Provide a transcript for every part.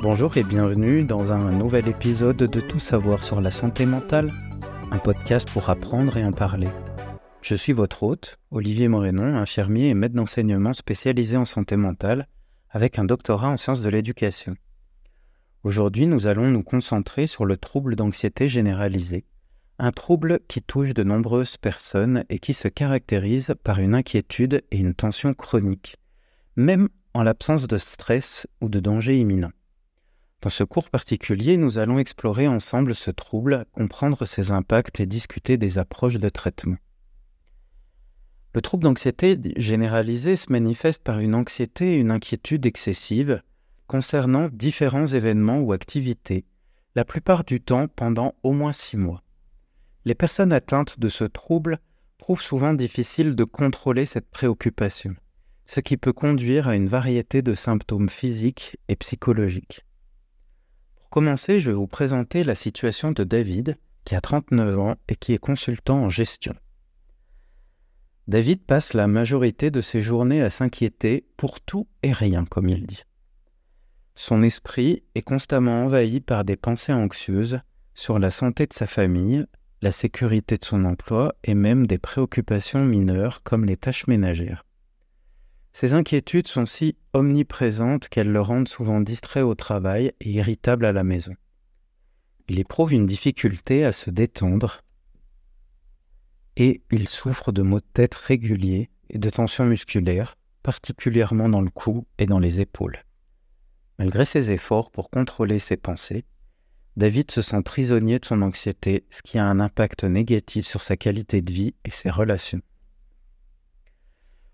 Bonjour et bienvenue dans un nouvel épisode de Tout savoir sur la santé mentale, un podcast pour apprendre et en parler. Je suis votre hôte, Olivier Morénon, infirmier et maître d'enseignement spécialisé en santé mentale, avec un doctorat en sciences de l'éducation. Aujourd'hui, nous allons nous concentrer sur le trouble d'anxiété généralisée, un trouble qui touche de nombreuses personnes et qui se caractérise par une inquiétude et une tension chronique, même en l'absence de stress ou de danger imminent. Dans ce cours particulier, nous allons explorer ensemble ce trouble, comprendre ses impacts et discuter des approches de traitement. Le trouble d'anxiété généralisée se manifeste par une anxiété et une inquiétude excessive concernant différents événements ou activités, la plupart du temps pendant au moins six mois. Les personnes atteintes de ce trouble trouvent souvent difficile de contrôler cette préoccupation, ce qui peut conduire à une variété de symptômes physiques et psychologiques. Pour commencer, je vais vous présenter la situation de David, qui a 39 ans et qui est consultant en gestion. David passe la majorité de ses journées à s'inquiéter pour tout et rien, comme il dit. Son esprit est constamment envahi par des pensées anxieuses sur la santé de sa famille, la sécurité de son emploi et même des préoccupations mineures comme les tâches ménagères. Ces inquiétudes sont si omniprésentes qu'elles le rendent souvent distrait au travail et irritable à la maison. Il éprouve une difficulté à se détendre et il souffre de maux de tête réguliers et de tensions musculaires, particulièrement dans le cou et dans les épaules. Malgré ses efforts pour contrôler ses pensées, David se sent prisonnier de son anxiété, ce qui a un impact négatif sur sa qualité de vie et ses relations.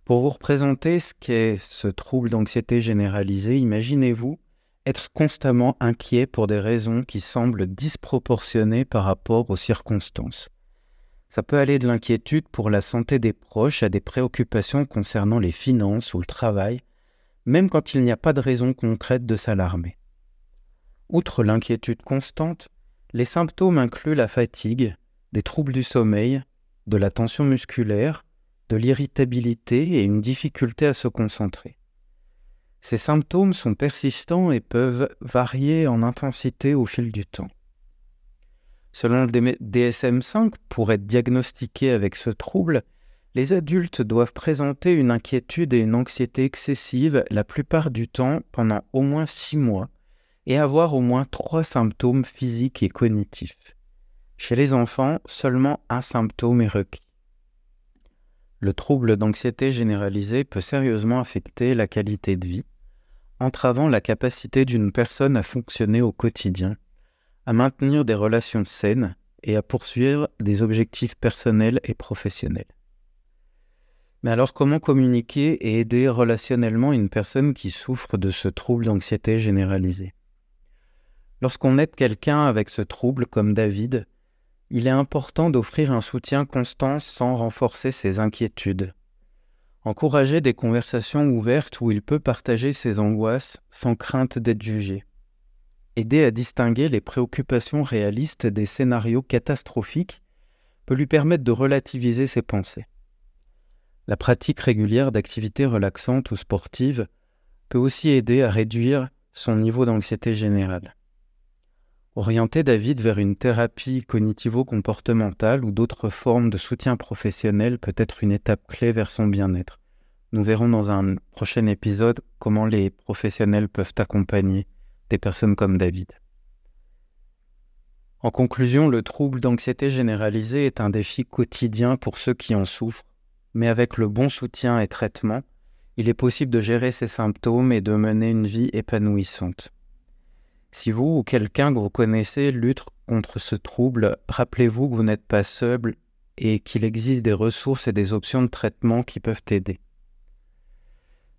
Pour vous représenter ce qu'est ce trouble d'anxiété généralisée, imaginez-vous être constamment inquiet pour des raisons qui semblent disproportionnées par rapport aux circonstances. Ça peut aller de l'inquiétude pour la santé des proches à des préoccupations concernant les finances ou le travail, même quand il n'y a pas de raison concrète de s'alarmer. Outre l'inquiétude constante, les symptômes incluent la fatigue, des troubles du sommeil, de la tension musculaire, de l'irritabilité et une difficulté à se concentrer. Ces symptômes sont persistants et peuvent varier en intensité au fil du temps. Selon le DSM5, pour être diagnostiqué avec ce trouble, les adultes doivent présenter une inquiétude et une anxiété excessive la plupart du temps pendant au moins six mois et avoir au moins trois symptômes physiques et cognitifs. Chez les enfants, seulement un symptôme est requis. Le trouble d'anxiété généralisée peut sérieusement affecter la qualité de vie, entravant la capacité d'une personne à fonctionner au quotidien, à maintenir des relations saines et à poursuivre des objectifs personnels et professionnels. Mais alors comment communiquer et aider relationnellement une personne qui souffre de ce trouble d'anxiété généralisée Lorsqu'on aide quelqu'un avec ce trouble comme David, il est important d'offrir un soutien constant sans renforcer ses inquiétudes. Encourager des conversations ouvertes où il peut partager ses angoisses sans crainte d'être jugé. Aider à distinguer les préoccupations réalistes des scénarios catastrophiques peut lui permettre de relativiser ses pensées. La pratique régulière d'activités relaxantes ou sportives peut aussi aider à réduire son niveau d'anxiété générale. Orienter David vers une thérapie cognitivo-comportementale ou d'autres formes de soutien professionnel peut être une étape clé vers son bien-être. Nous verrons dans un prochain épisode comment les professionnels peuvent accompagner des personnes comme David. En conclusion, le trouble d'anxiété généralisée est un défi quotidien pour ceux qui en souffrent, mais avec le bon soutien et traitement, il est possible de gérer ces symptômes et de mener une vie épanouissante. Si vous ou quelqu'un que vous connaissez lutte contre ce trouble, rappelez-vous que vous n'êtes pas seul et qu'il existe des ressources et des options de traitement qui peuvent aider.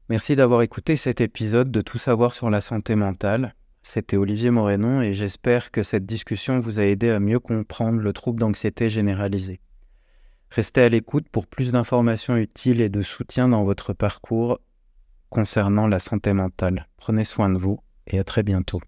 Merci d'avoir écouté cet épisode de Tout savoir sur la santé mentale. C'était Olivier Morénon et j'espère que cette discussion vous a aidé à mieux comprendre le trouble d'anxiété généralisée. Restez à l'écoute pour plus d'informations utiles et de soutien dans votre parcours concernant la santé mentale. Prenez soin de vous et à très bientôt.